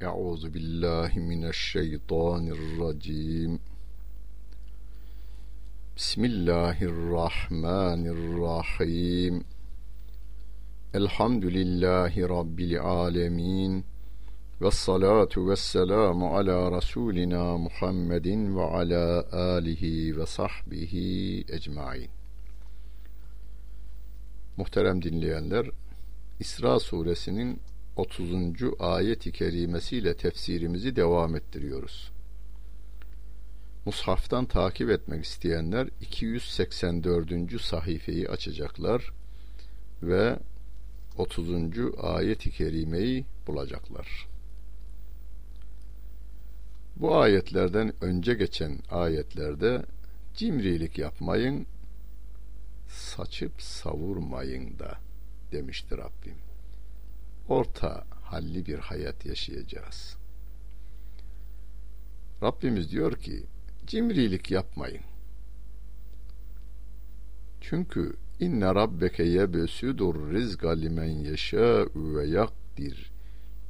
Euzu billahi mineşşeytanirracim. Bismillahirrahmanirrahim. Elhamdülillahi rabbil alamin. Ve salatu ve selamu ala Resulina Muhammedin ve ala alihi ve sahbihi ecmain. Muhterem dinleyenler, İsra suresinin 30. ayet-i kerimesiyle tefsirimizi devam ettiriyoruz. Mushaftan takip etmek isteyenler 284. sayfayı açacaklar ve 30. ayet-i kerimeyi bulacaklar. Bu ayetlerden önce geçen ayetlerde cimrilik yapmayın, saçıp savurmayın da demiştir Rabbim orta halli bir hayat yaşayacağız. Rabbimiz diyor ki cimrilik yapmayın. Çünkü inne rabbeke yebsudur rizqa limen yeşâ'u ve yakdir.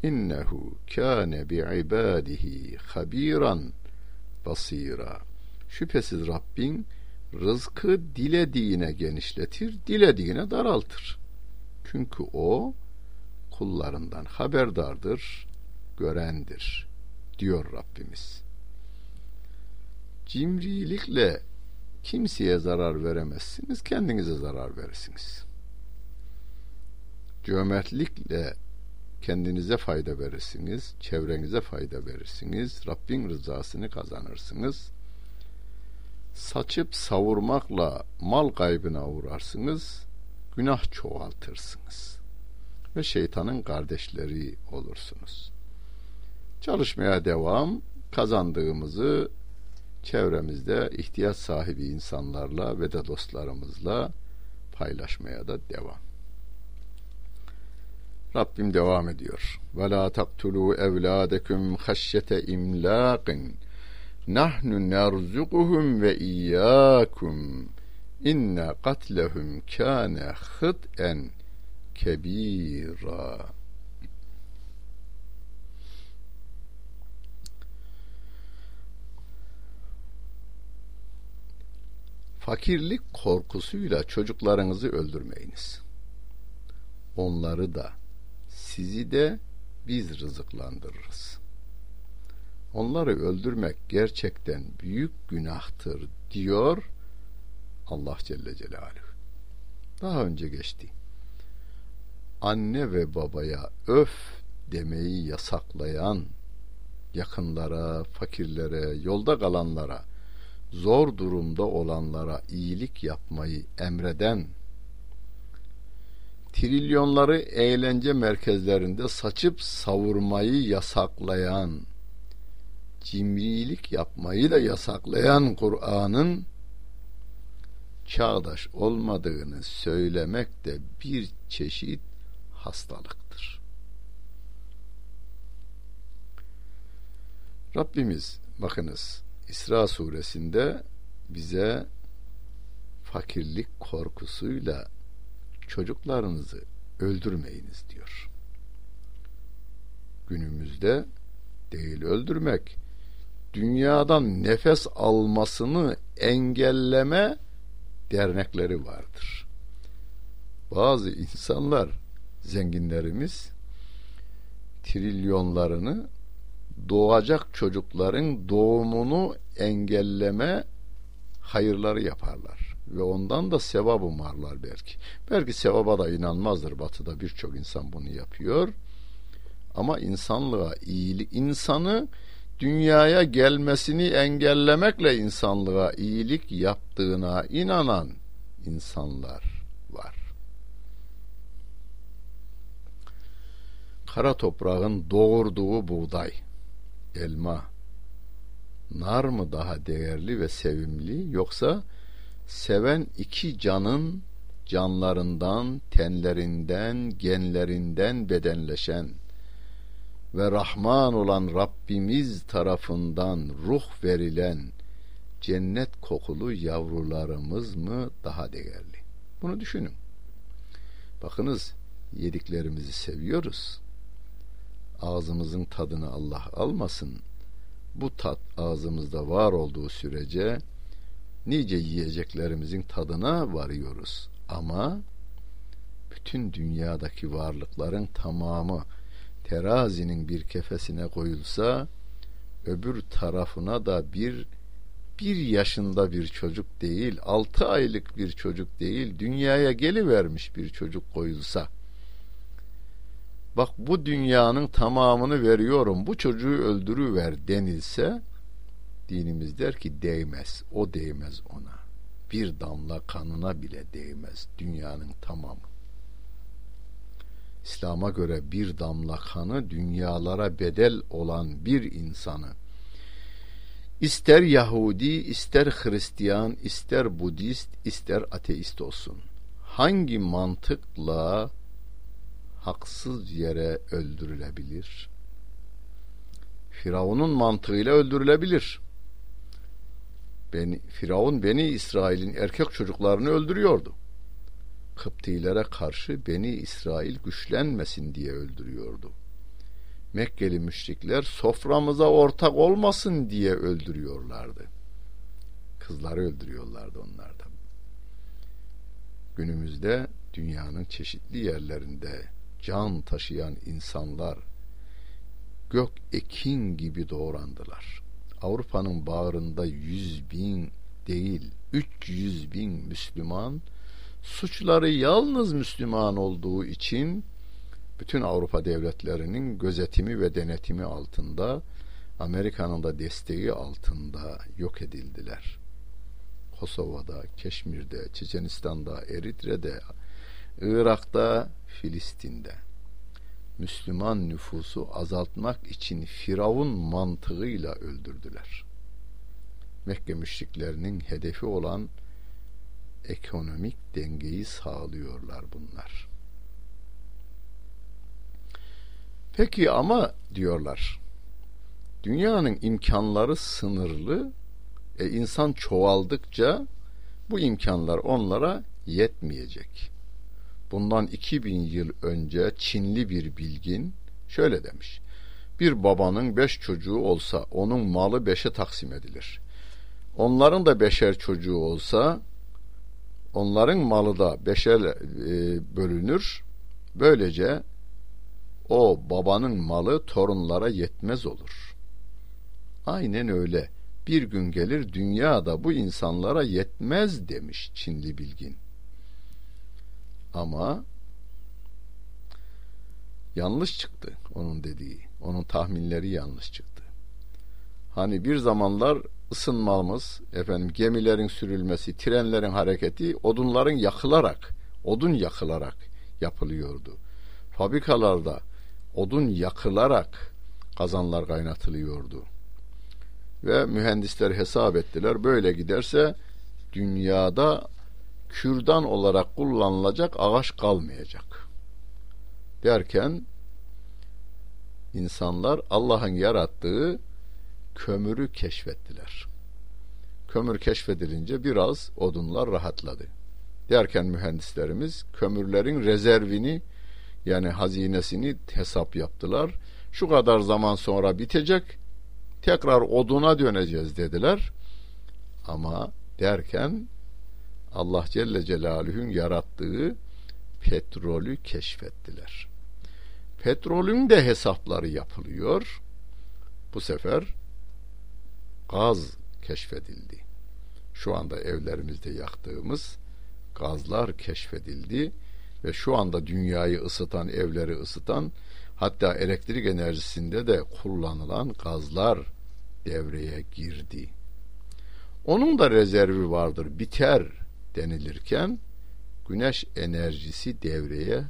İnnehu kâne bi ibadihi habiran basira. Şüphesiz Rabbin rızkı dilediğine genişletir, dilediğine daraltır. Çünkü o kullarından haberdardır, görendir diyor Rabbimiz. Cimrilikle kimseye zarar veremezsiniz, kendinize zarar verirsiniz. Cömertlikle kendinize fayda verirsiniz, çevrenize fayda verirsiniz, Rabbin rızasını kazanırsınız. Saçıp savurmakla mal kaybına uğrarsınız, günah çoğaltırsınız ve şeytanın kardeşleri olursunuz. Çalışmaya devam, kazandığımızı çevremizde ihtiyaç sahibi insanlarla ve de dostlarımızla paylaşmaya da devam. Rabbim devam ediyor. Ve la taktulu evladekum haşyete imlaqin nahnu nerzukuhum ve iyyakum inne katlehum kâne hıt'en kebira Fakirlik korkusuyla çocuklarınızı öldürmeyiniz. Onları da sizi de biz rızıklandırırız. Onları öldürmek gerçekten büyük günahtır diyor Allah Celle Celaluhu. Daha önce geçti anne ve babaya öf demeyi yasaklayan, yakınlara, fakirlere, yolda kalanlara, zor durumda olanlara iyilik yapmayı emreden, trilyonları eğlence merkezlerinde saçıp savurmayı yasaklayan, cimrilik yapmayı da yasaklayan Kur'an'ın çağdaş olmadığını söylemek de bir çeşit hastalıktır. Rabbimiz bakınız İsra suresinde bize fakirlik korkusuyla çocuklarınızı öldürmeyiniz diyor. Günümüzde değil öldürmek, dünyadan nefes almasını engelleme dernekleri vardır. Bazı insanlar zenginlerimiz trilyonlarını doğacak çocukların doğumunu engelleme hayırları yaparlar ve ondan da sevap umarlar belki. Belki sevaba da inanmazdır. Batı'da birçok insan bunu yapıyor. Ama insanlığa iyilik insanı dünyaya gelmesini engellemekle insanlığa iyilik yaptığına inanan insanlar kara toprağın doğurduğu buğday, elma, nar mı daha değerli ve sevimli yoksa seven iki canın canlarından, tenlerinden, genlerinden bedenleşen ve Rahman olan Rabbimiz tarafından ruh verilen cennet kokulu yavrularımız mı daha değerli? Bunu düşünün. Bakınız yediklerimizi seviyoruz ağzımızın tadını Allah almasın. Bu tat ağzımızda var olduğu sürece nice yiyeceklerimizin tadına varıyoruz. Ama bütün dünyadaki varlıkların tamamı terazinin bir kefesine koyulsa öbür tarafına da bir bir yaşında bir çocuk değil, altı aylık bir çocuk değil, dünyaya gelivermiş bir çocuk koyulsa, bak bu dünyanın tamamını veriyorum, bu çocuğu öldürüver denilse, dinimiz der ki değmez, o değmez ona. Bir damla kanına bile değmez dünyanın tamamı. İslam'a göre bir damla kanı dünyalara bedel olan bir insanı ister Yahudi, ister Hristiyan, ister Budist, ister ateist olsun. Hangi mantıkla haksız yere öldürülebilir? Firavun'un mantığıyla öldürülebilir. Beni, Firavun Beni İsrail'in erkek çocuklarını öldürüyordu. Kıptilere karşı Beni İsrail güçlenmesin diye öldürüyordu. Mekkeli müşrikler soframıza ortak olmasın diye öldürüyorlardı. Kızları öldürüyorlardı onlardan. Günümüzde dünyanın çeşitli yerlerinde can taşıyan insanlar gök ekin gibi doğrandılar. Avrupa'nın bağrında yüz bin değil, üç yüz bin Müslüman suçları yalnız Müslüman olduğu için bütün Avrupa devletlerinin gözetimi ve denetimi altında Amerika'nın da desteği altında yok edildiler. Kosova'da, Keşmir'de, Çeçenistan'da, Eritre'de, Irak'ta, Filistin'de Müslüman nüfusu azaltmak için Firavun mantığıyla öldürdüler. Mekke müşriklerinin hedefi olan ekonomik dengeyi sağlıyorlar bunlar. Peki ama diyorlar dünyanın imkanları sınırlı e, insan çoğaldıkça bu imkanlar onlara yetmeyecek. Bundan 2000 yıl önce Çinli bir bilgin şöyle demiş. Bir babanın beş çocuğu olsa onun malı beşe taksim edilir. Onların da beşer çocuğu olsa onların malı da beşer e, bölünür. Böylece o babanın malı torunlara yetmez olur. Aynen öyle. Bir gün gelir dünyada bu insanlara yetmez demiş Çinli bilgin. Ama yanlış çıktı onun dediği. Onun tahminleri yanlış çıktı. Hani bir zamanlar ısınmamız, efendim gemilerin sürülmesi, trenlerin hareketi odunların yakılarak, odun yakılarak yapılıyordu. Fabrikalarda odun yakılarak kazanlar kaynatılıyordu. Ve mühendisler hesap ettiler. Böyle giderse dünyada kürdan olarak kullanılacak ağaç kalmayacak. Derken insanlar Allah'ın yarattığı kömürü keşfettiler. Kömür keşfedilince biraz odunlar rahatladı. Derken mühendislerimiz kömürlerin rezervini yani hazinesini hesap yaptılar. Şu kadar zaman sonra bitecek. Tekrar oduna döneceğiz dediler. Ama derken Allah Celle Celaluhu'nun yarattığı petrolü keşfettiler. Petrolün de hesapları yapılıyor. Bu sefer gaz keşfedildi. Şu anda evlerimizde yaktığımız gazlar keşfedildi ve şu anda dünyayı ısıtan, evleri ısıtan hatta elektrik enerjisinde de kullanılan gazlar devreye girdi. Onun da rezervi vardır, biter denilirken güneş enerjisi devreye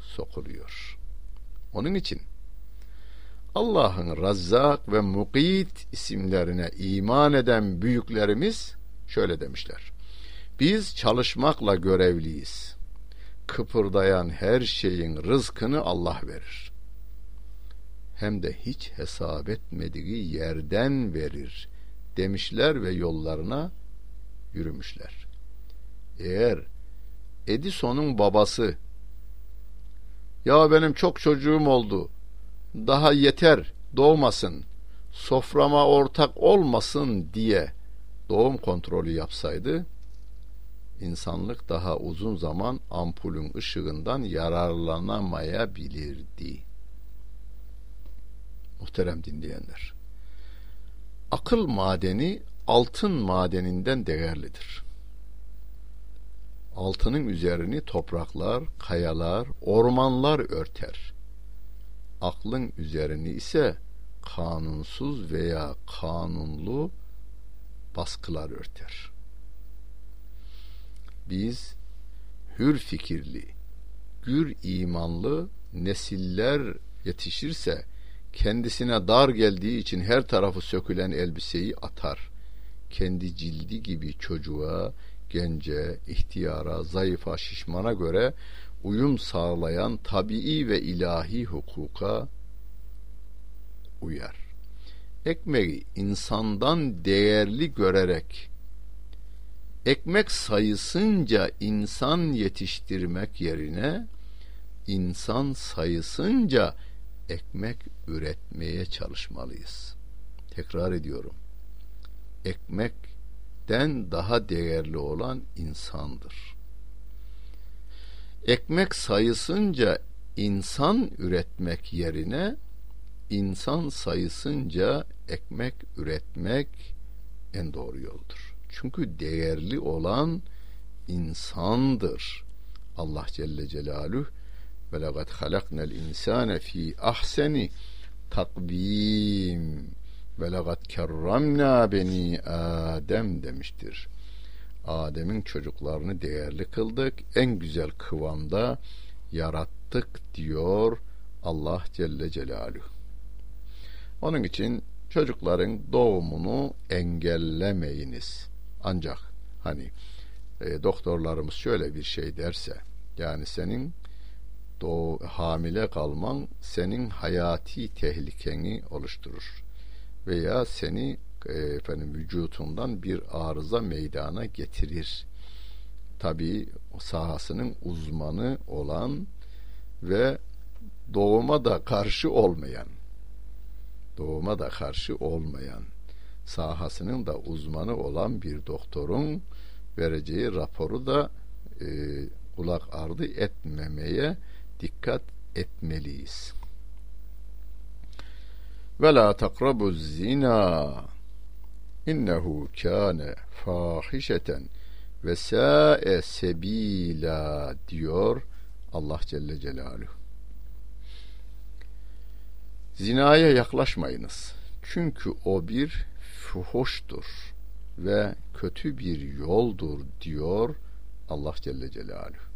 sokuluyor. Onun için Allah'ın Razzak ve Mukit isimlerine iman eden büyüklerimiz şöyle demişler. Biz çalışmakla görevliyiz kıpırdayan her şeyin rızkını Allah verir. Hem de hiç hesap etmediği yerden verir demişler ve yollarına yürümüşler. Eğer Edison'un babası ya benim çok çocuğum oldu daha yeter doğmasın, soframa ortak olmasın diye doğum kontrolü yapsaydı insanlık daha uzun zaman ampulün ışığından yararlanamayabilirdi. Muhterem dinleyenler. Akıl madeni altın madeninden değerlidir. Altının üzerini topraklar, kayalar, ormanlar örter. Aklın üzerini ise kanunsuz veya kanunlu baskılar örter. Biz hür fikirli, gür imanlı nesiller yetişirse kendisine dar geldiği için her tarafı sökülen elbiseyi atar. Kendi cildi gibi çocuğa, gence, ihtiyara, zayıfa, şişmana göre uyum sağlayan tabii ve ilahi hukuka uyar. Ekmeği insandan değerli görerek ekmek sayısınca insan yetiştirmek yerine insan sayısınca ekmek üretmeye çalışmalıyız. Tekrar ediyorum. Ekmekten daha değerli olan insandır. Ekmek sayısınca insan üretmek yerine insan sayısınca ekmek üretmek en doğru yoldur. Çünkü değerli olan insandır. Allah Celle Celaluhu ve lekad halaknel insane fi ahseni takvim ve lekad kerramna beni Adem demiştir. Adem'in çocuklarını değerli kıldık, en güzel kıvamda yarattık diyor Allah Celle Celaluhu. Onun için çocukların doğumunu engellemeyiniz. Ancak hani e, doktorlarımız şöyle bir şey derse yani senin doğu, hamile kalman senin hayati tehlikeni oluşturur veya seni e, efendim vücutundan bir arıza meydana getirir. Tabi sahasının uzmanı olan ve doğuma da karşı olmayan doğuma da karşı olmayan sahasının da uzmanı olan bir doktorun vereceği raporu da e, kulak ardı etmemeye dikkat etmeliyiz. Ve la takrabu zina innehu kâne fahişeten ve sâe sebîlâ diyor Allah Celle Celaluhu. Zinaya yaklaşmayınız. Çünkü o bir fuhoştur ve kötü bir yoldur diyor Allah Celle Celaluhu.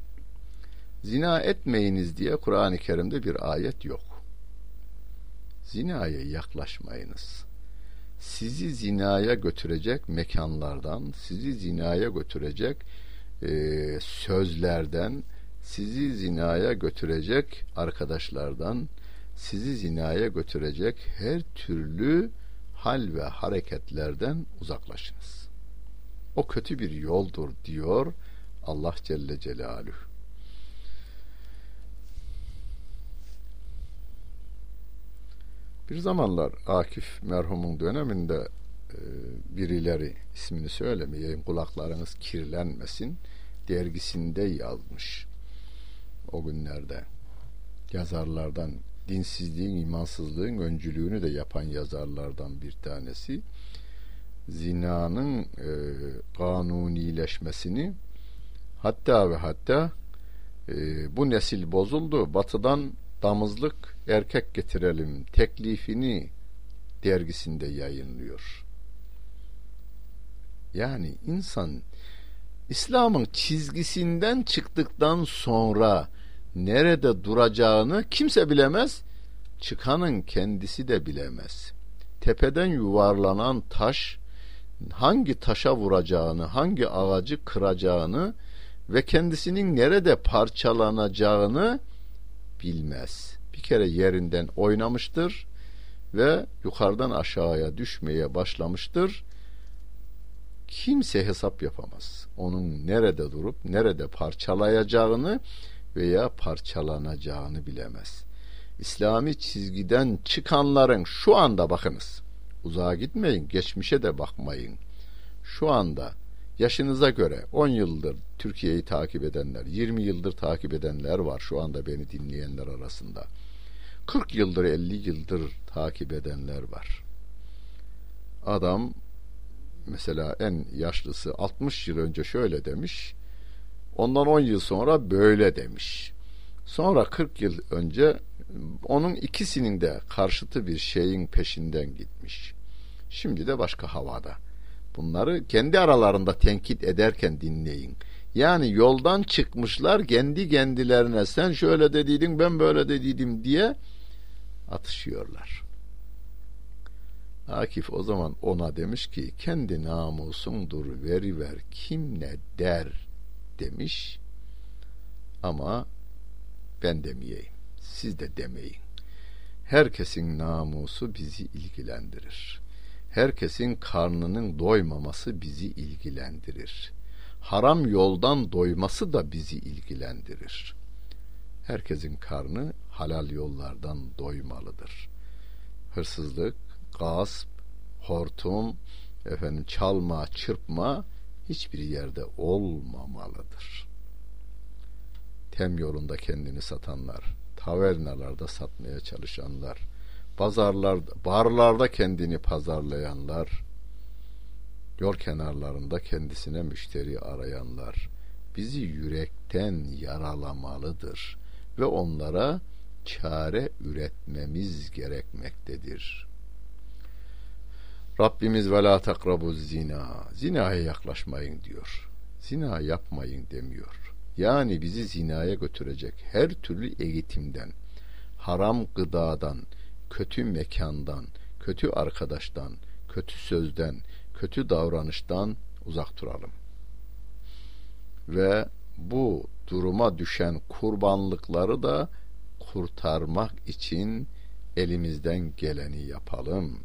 Zina etmeyiniz diye Kur'an-ı Kerim'de bir ayet yok. Zinaya yaklaşmayınız. Sizi zinaya götürecek mekanlardan, sizi zinaya götürecek e, sözlerden, sizi zinaya götürecek arkadaşlardan, sizi zinaya götürecek her türlü hal ve hareketlerden uzaklaşınız. O kötü bir yoldur diyor Allah Celle Celaluhu. Bir zamanlar Akif merhumun döneminde e, birileri ismini söylemeyeyim kulaklarınız kirlenmesin dergisinde yazmış. O günlerde yazarlardan dinsizliğin, imansızlığın öncülüğünü de yapan yazarlardan bir tanesi zinanın e, kanunileşmesini hatta ve hatta e, bu nesil bozuldu. Batıdan damızlık erkek getirelim teklifini dergisinde yayınlıyor. Yani insan İslam'ın çizgisinden çıktıktan sonra nerede duracağını kimse bilemez, çıkanın kendisi de bilemez. Tepeden yuvarlanan taş hangi taşa vuracağını, hangi ağacı kıracağını ve kendisinin nerede parçalanacağını bilmez. Bir kere yerinden oynamıştır ve yukarıdan aşağıya düşmeye başlamıştır. Kimse hesap yapamaz. Onun nerede durup nerede parçalayacağını veya parçalanacağını bilemez. İslami çizgiden çıkanların şu anda bakınız. Uzağa gitmeyin, geçmişe de bakmayın. Şu anda yaşınıza göre 10 yıldır Türkiye'yi takip edenler, 20 yıldır takip edenler var şu anda beni dinleyenler arasında. 40 yıldır, 50 yıldır takip edenler var. Adam mesela en yaşlısı 60 yıl önce şöyle demiş. Ondan 10 yıl sonra böyle demiş. Sonra 40 yıl önce onun ikisinin de karşıtı bir şeyin peşinden gitmiş. Şimdi de başka havada. Bunları kendi aralarında tenkit ederken dinleyin. Yani yoldan çıkmışlar kendi kendilerine sen şöyle dediydin ben böyle dediydim diye atışıyorlar. Akif o zaman ona demiş ki kendi namusundur veriver kim ne der demiş ama ben demeyeyim siz de demeyin. Herkesin namusu bizi ilgilendirir. Herkesin karnının doymaması bizi ilgilendirir. Haram yoldan doyması da bizi ilgilendirir. Herkesin karnı halal yollardan doymalıdır. Hırsızlık, gasp, hortum, efendim çalma, çırpma hiçbir yerde olmamalıdır. Tem yolunda kendini satanlar, tavernalarda satmaya çalışanlar, pazarlarda, barlarda kendini pazarlayanlar, yol kenarlarında kendisine müşteri arayanlar bizi yürekten yaralamalıdır ve onlara çare üretmemiz gerekmektedir. Rabbimiz ve la takrabu zina. Zinaya yaklaşmayın diyor. Zina yapmayın demiyor. Yani bizi zinaya götürecek her türlü eğitimden, haram gıdadan, kötü mekandan, kötü arkadaştan, kötü sözden, kötü davranıştan uzak duralım. Ve bu duruma düşen kurbanlıkları da kurtarmak için elimizden geleni yapalım.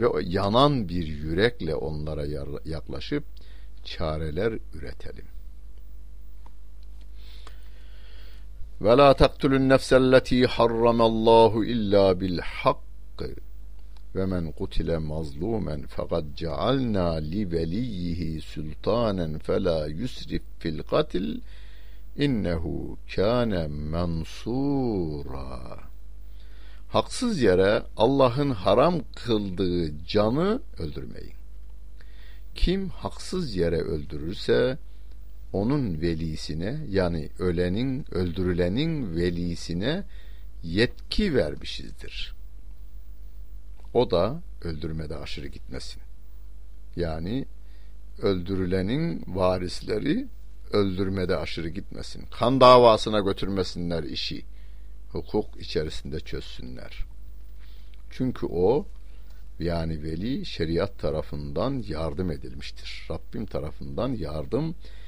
Ve o yanan bir yürekle onlara yaklaşıp çareler üretelim. Ve la taktulun nefselleti harramallahu illa bil hakkı ve men kutile mazlumen fakat cealna li veliyhi sultanen fela yusrif fil katil innehu kâne mensura haksız yere Allah'ın haram kıldığı canı öldürmeyin. Kim haksız yere öldürürse onun velisine yani ölenin öldürülenin velisine yetki vermişizdir. O da öldürmede aşırı gitmesin. Yani öldürülenin varisleri öldürmede aşırı gitmesin. Kan davasına götürmesinler işi. Hukuk içerisinde çözsünler. Çünkü o yani veli şeriat tarafından yardım edilmiştir. Rabbim tarafından yardım edilmiştir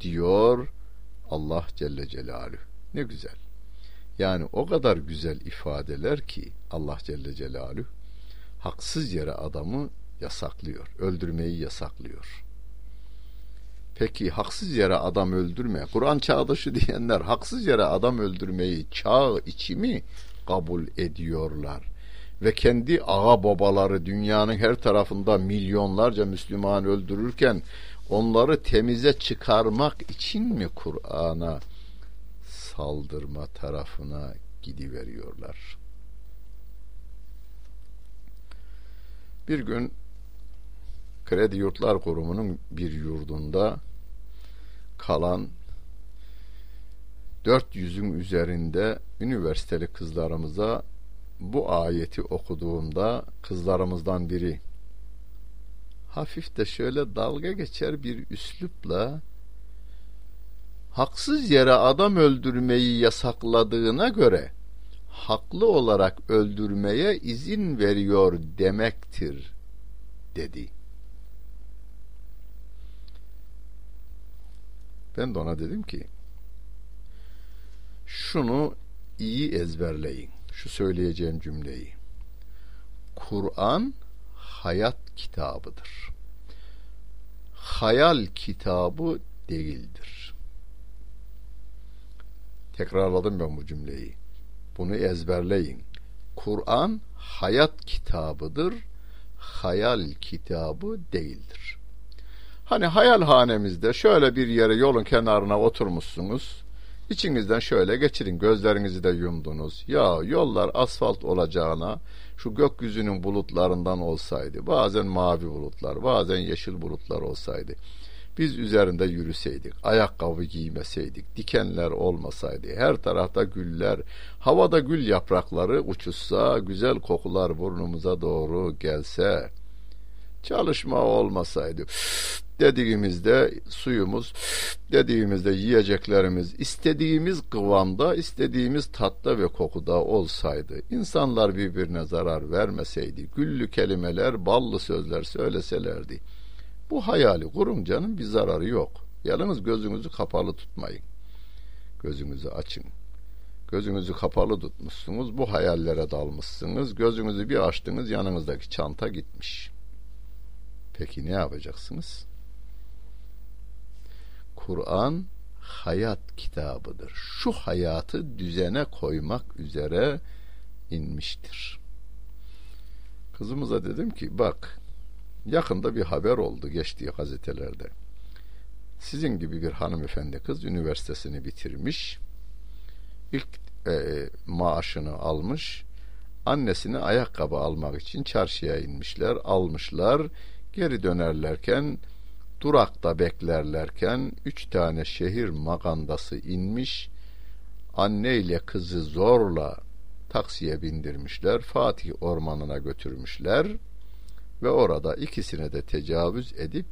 diyor Allah Celle Celaluhu. Ne güzel. Yani o kadar güzel ifadeler ki Allah Celle Celaluhu haksız yere adamı yasaklıyor. Öldürmeyi yasaklıyor. Peki haksız yere adam öldürme. Kur'an çağdaşı diyenler haksız yere adam öldürmeyi çağ içi mi kabul ediyorlar? Ve kendi ağa babaları dünyanın her tarafında milyonlarca Müslüman öldürürken onları temize çıkarmak için mi Kur'an'a saldırma tarafına gidiveriyorlar? Bir gün Kredi Yurtlar Kurumu'nun bir yurdunda kalan 400'ün üzerinde üniversiteli kızlarımıza bu ayeti okuduğumda kızlarımızdan biri hafif de şöyle dalga geçer bir üslupla haksız yere adam öldürmeyi yasakladığına göre haklı olarak öldürmeye izin veriyor demektir dedi. Ben de ona dedim ki şunu iyi ezberleyin. Şu söyleyeceğim cümleyi. Kur'an hayat kitabıdır. Hayal kitabı değildir. Tekrarladım ben bu cümleyi. Bunu ezberleyin. Kur'an hayat kitabıdır, hayal kitabı değildir. Hani hayal hanemizde şöyle bir yere yolun kenarına oturmuşsunuz. İçinizden şöyle geçirin gözlerinizi de yumdunuz. Ya yollar asfalt olacağına şu gökyüzünün bulutlarından olsaydı. Bazen mavi bulutlar, bazen yeşil bulutlar olsaydı. Biz üzerinde yürüseydik, ayakkabı giymeseydik, dikenler olmasaydı, her tarafta güller, havada gül yaprakları uçuşsa, güzel kokular burnumuza doğru gelse, çalışma olmasaydı, dediğimizde suyumuz, dediğimizde yiyeceklerimiz istediğimiz kıvamda, istediğimiz tatta ve kokuda olsaydı, insanlar birbirine zarar vermeseydi, güllü kelimeler, ballı sözler söyleselerdi. Bu hayali kurun canım bir zararı yok. Yalnız gözünüzü kapalı tutmayın. Gözünüzü açın. Gözünüzü kapalı tutmuşsunuz, bu hayallere dalmışsınız, gözünüzü bir açtınız, yanınızdaki çanta gitmiş. Peki ne yapacaksınız? Kur'an hayat kitabıdır. Şu hayatı düzene koymak üzere inmiştir. Kızımıza dedim ki bak yakında bir haber oldu geçtiği gazetelerde. Sizin gibi bir hanımefendi kız üniversitesini bitirmiş. İlk e, maaşını almış. Annesine ayakkabı almak için çarşıya inmişler, almışlar. Geri dönerlerken durakta beklerlerken üç tane şehir magandası inmiş, anne ile kızı zorla taksiye bindirmişler, Fatih ormanına götürmüşler ve orada ikisine de tecavüz edip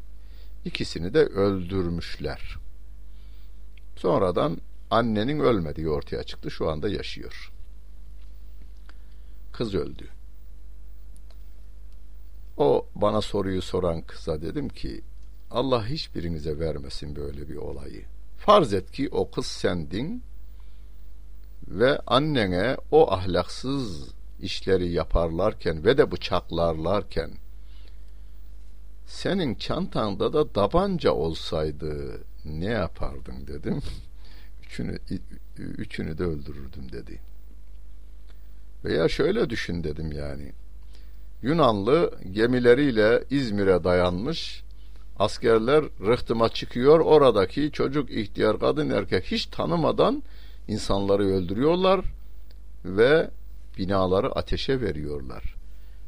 ikisini de öldürmüşler. Sonradan annenin ölmediği ortaya çıktı, şu anda yaşıyor. Kız öldü. O bana soruyu soran kıza dedim ki Allah hiçbirinize vermesin böyle bir olayı. Farz et ki o kız sendin ve annene o ahlaksız işleri yaparlarken ve de bıçaklarlarken senin çantanda da tabanca olsaydı ne yapardın dedim. Üçünü, üçünü de öldürürdüm dedi. Veya şöyle düşün dedim yani. Yunanlı gemileriyle İzmir'e dayanmış askerler rıhtıma çıkıyor. Oradaki çocuk, ihtiyar, kadın, erkek hiç tanımadan insanları öldürüyorlar ve binaları ateşe veriyorlar.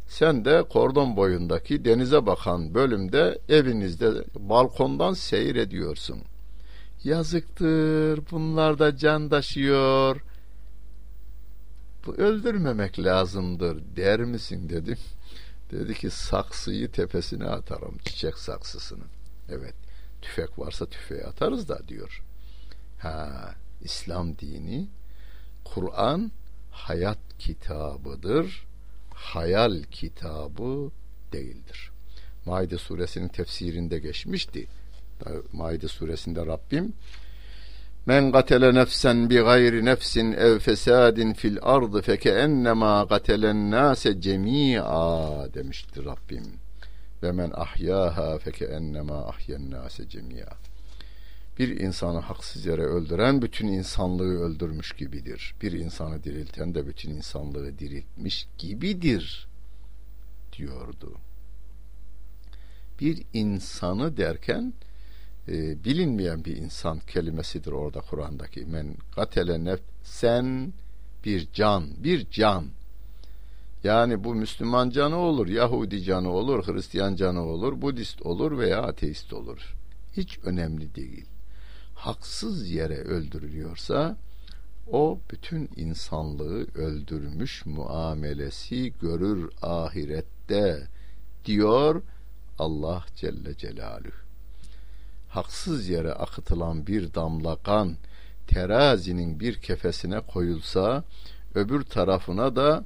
Sen de kordon boyundaki denize bakan bölümde evinizde balkondan seyir ediyorsun. Yazıktır, bunlar da can taşıyor. Bu öldürmemek lazımdır der misin dedim. Dedi ki saksıyı tepesine atarım çiçek saksısını. Evet tüfek varsa tüfeğe atarız da diyor. Ha İslam dini Kur'an hayat kitabıdır. Hayal kitabı değildir. Maide suresinin tefsirinde geçmişti. Maide suresinde Rabbim Men gatele nefsen bi gayri nefsin ev fesadin fil ardı feke ennema gatelen nase cemi'a demiştir Rabbim. Ve men ahyaha feke ennema ahyen nase cemi'a. Bir insanı haksız yere öldüren bütün insanlığı öldürmüş gibidir. Bir insanı dirilten de bütün insanlığı diriltmiş gibidir diyordu. Bir insanı derken e, bilinmeyen bir insan kelimesidir orada Kur'an'daki men katele nefsen bir can bir can yani bu Müslüman canı olur, Yahudi canı olur, Hristiyan canı olur, Budist olur veya ateist olur. Hiç önemli değil. Haksız yere öldürülüyorsa o bütün insanlığı öldürmüş muamelesi görür ahirette diyor Allah Celle Celaluhu haksız yere akıtılan bir damla kan terazinin bir kefesine koyulsa öbür tarafına da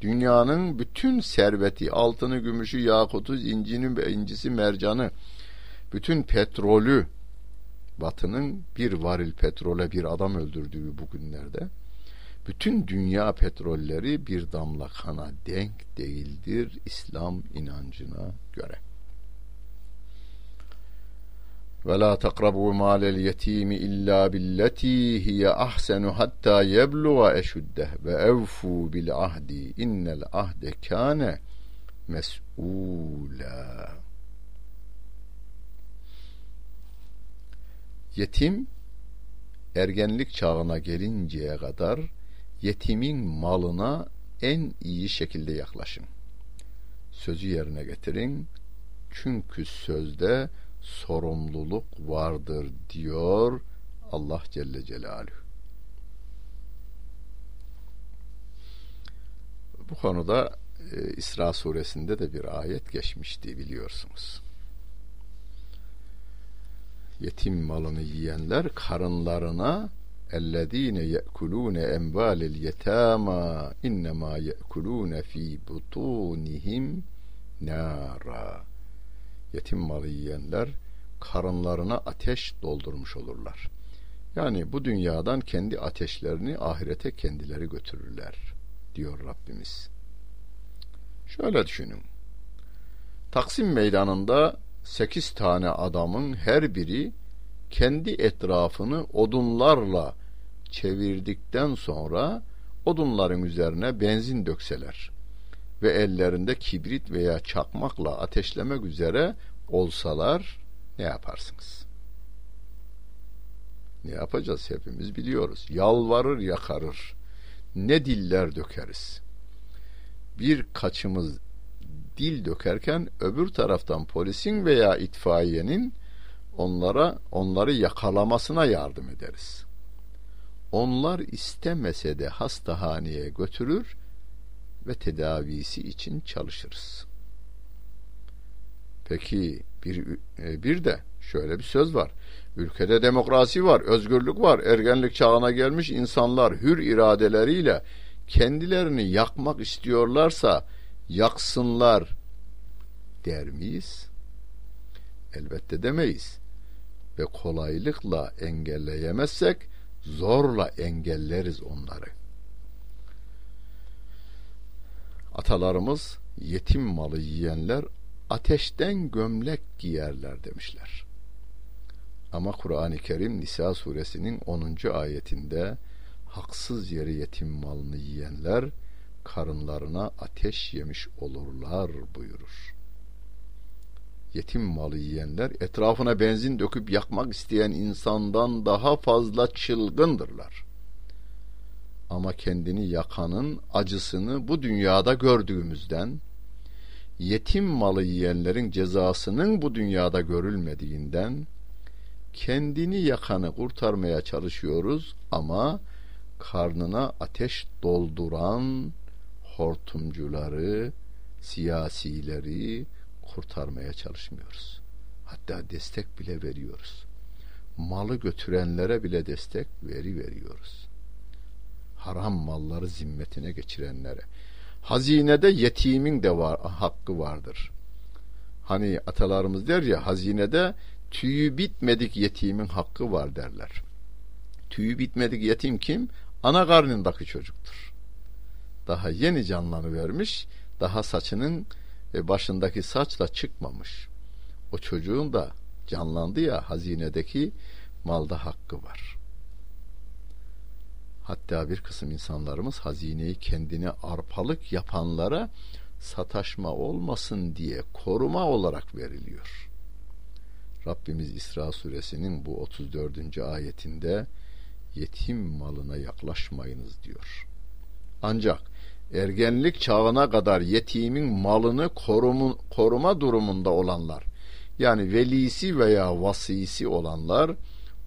dünyanın bütün serveti altını gümüşü yakutu incini incisi mercanı bütün petrolü batının bir varil petrole bir adam öldürdüğü bugünlerde bütün dünya petrolleri bir damla kana denk değildir İslam inancına göre. Malel yetimi illa billeti hiye ahsenu hatta yebluğa eşuddeh ve evfu bil ahdi innel ahde kâne mes'ûlâ Yetim ergenlik çağına gelinceye kadar yetimin malına en iyi şekilde yaklaşın. Sözü yerine getirin. Çünkü sözde sorumluluk vardır diyor Allah Celle Celaluhu. Bu konuda e, İsra suresinde de bir ayet geçmişti biliyorsunuz. Yetim malını yiyenler karınlarına ellezine yekulune emvalel yetama innema yekulune fi butunihim nara yetim malı yiyenler karınlarına ateş doldurmuş olurlar. Yani bu dünyadan kendi ateşlerini ahirete kendileri götürürler diyor Rabbimiz. Şöyle düşünün. Taksim meydanında sekiz tane adamın her biri kendi etrafını odunlarla çevirdikten sonra odunların üzerine benzin dökseler ve ellerinde kibrit veya çakmakla ateşlemek üzere olsalar ne yaparsınız? Ne yapacağız hepimiz biliyoruz. Yalvarır yakarır. Ne diller dökeriz. Bir kaçımız dil dökerken öbür taraftan polisin veya itfaiyenin onlara onları yakalamasına yardım ederiz. Onlar istemese de hastahaneye götürür ve tedavisi için çalışırız. Peki bir e, bir de şöyle bir söz var. Ülkede demokrasi var, özgürlük var. Ergenlik çağına gelmiş insanlar hür iradeleriyle kendilerini yakmak istiyorlarsa yaksınlar der miyiz? Elbette demeyiz. Ve kolaylıkla engelleyemezsek zorla engelleriz onları. Atalarımız yetim malı yiyenler ateşten gömlek giyerler demişler. Ama Kur'an-ı Kerim Nisa suresinin 10. ayetinde haksız yere yetim malını yiyenler karınlarına ateş yemiş olurlar buyurur. Yetim malı yiyenler etrafına benzin döküp yakmak isteyen insandan daha fazla çılgındırlar ama kendini yakanın acısını bu dünyada gördüğümüzden yetim malı yiyenlerin cezasının bu dünyada görülmediğinden kendini yakanı kurtarmaya çalışıyoruz ama karnına ateş dolduran hortumcuları, siyasileri kurtarmaya çalışmıyoruz. Hatta destek bile veriyoruz. Malı götürenlere bile destek veri veriyoruz haram malları zimmetine geçirenlere. Hazinede yetimin de var, hakkı vardır. Hani atalarımız der ya hazinede tüyü bitmedik yetimin hakkı var derler. Tüyü bitmedik yetim kim? Ana karnındaki çocuktur. Daha yeni canlanı vermiş, daha saçının e, başındaki saçla çıkmamış. O çocuğun da canlandı ya hazinedeki malda hakkı var. Hatta bir kısım insanlarımız hazineyi kendine arpalık yapanlara sataşma olmasın diye koruma olarak veriliyor. Rabbimiz İsra suresinin bu 34. ayetinde yetim malına yaklaşmayınız diyor. Ancak ergenlik çağına kadar yetimin malını korumu, koruma durumunda olanlar yani velisi veya vasisi olanlar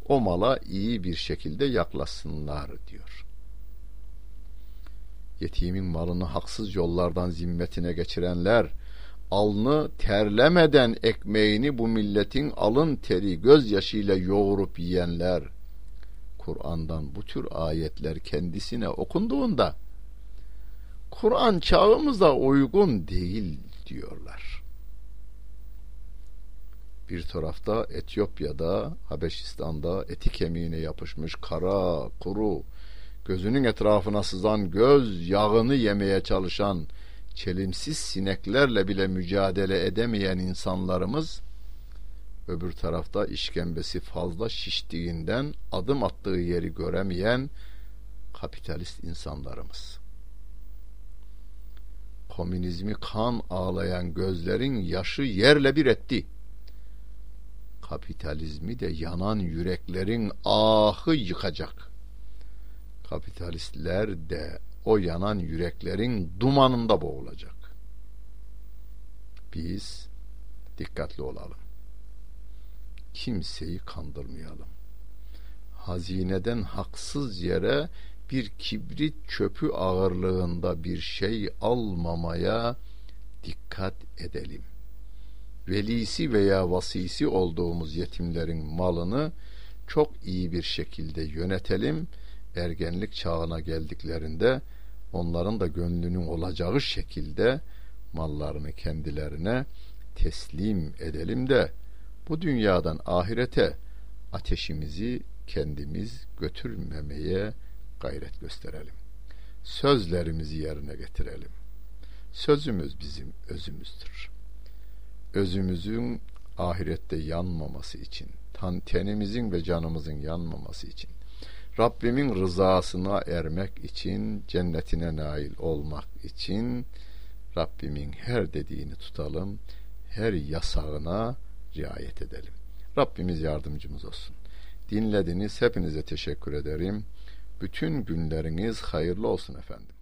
o mala iyi bir şekilde yaklaşsınlar diyor. Yetimin malını haksız yollardan zimmetine geçirenler, alnı terlemeden ekmeğini bu milletin alın teri gözyaşıyla yoğurup yiyenler, Kur'an'dan bu tür ayetler kendisine okunduğunda, Kur'an çağımıza uygun değil diyorlar bir tarafta Etiyopya'da, Habeşistan'da eti kemiğine yapışmış kara, kuru, gözünün etrafına sızan göz yağını yemeye çalışan çelimsiz sineklerle bile mücadele edemeyen insanlarımız öbür tarafta işkembesi fazla şiştiğinden adım attığı yeri göremeyen kapitalist insanlarımız. Komünizmi kan ağlayan gözlerin yaşı yerle bir etti. Kapitalizmi de yanan yüreklerin ahı yıkacak. Kapitalistler de o yanan yüreklerin dumanında boğulacak. Biz dikkatli olalım. Kimseyi kandırmayalım. Hazineden haksız yere bir kibrit çöpü ağırlığında bir şey almamaya dikkat edelim. Velisi veya vasisi olduğumuz yetimlerin malını çok iyi bir şekilde yönetelim. Ergenlik çağına geldiklerinde onların da gönlünün olacağı şekilde mallarını kendilerine teslim edelim de bu dünyadan ahirete ateşimizi kendimiz götürmemeye gayret gösterelim. Sözlerimizi yerine getirelim. Sözümüz bizim özümüzdür. Özümüzün ahirette yanmaması için, tenimizin ve canımızın yanmaması için, Rabbimin rızasına ermek için, cennetine nail olmak için Rabbimin her dediğini tutalım, her yasağına riayet edelim. Rabbimiz yardımcımız olsun. Dinlediniz, hepinize teşekkür ederim. Bütün günleriniz hayırlı olsun efendim.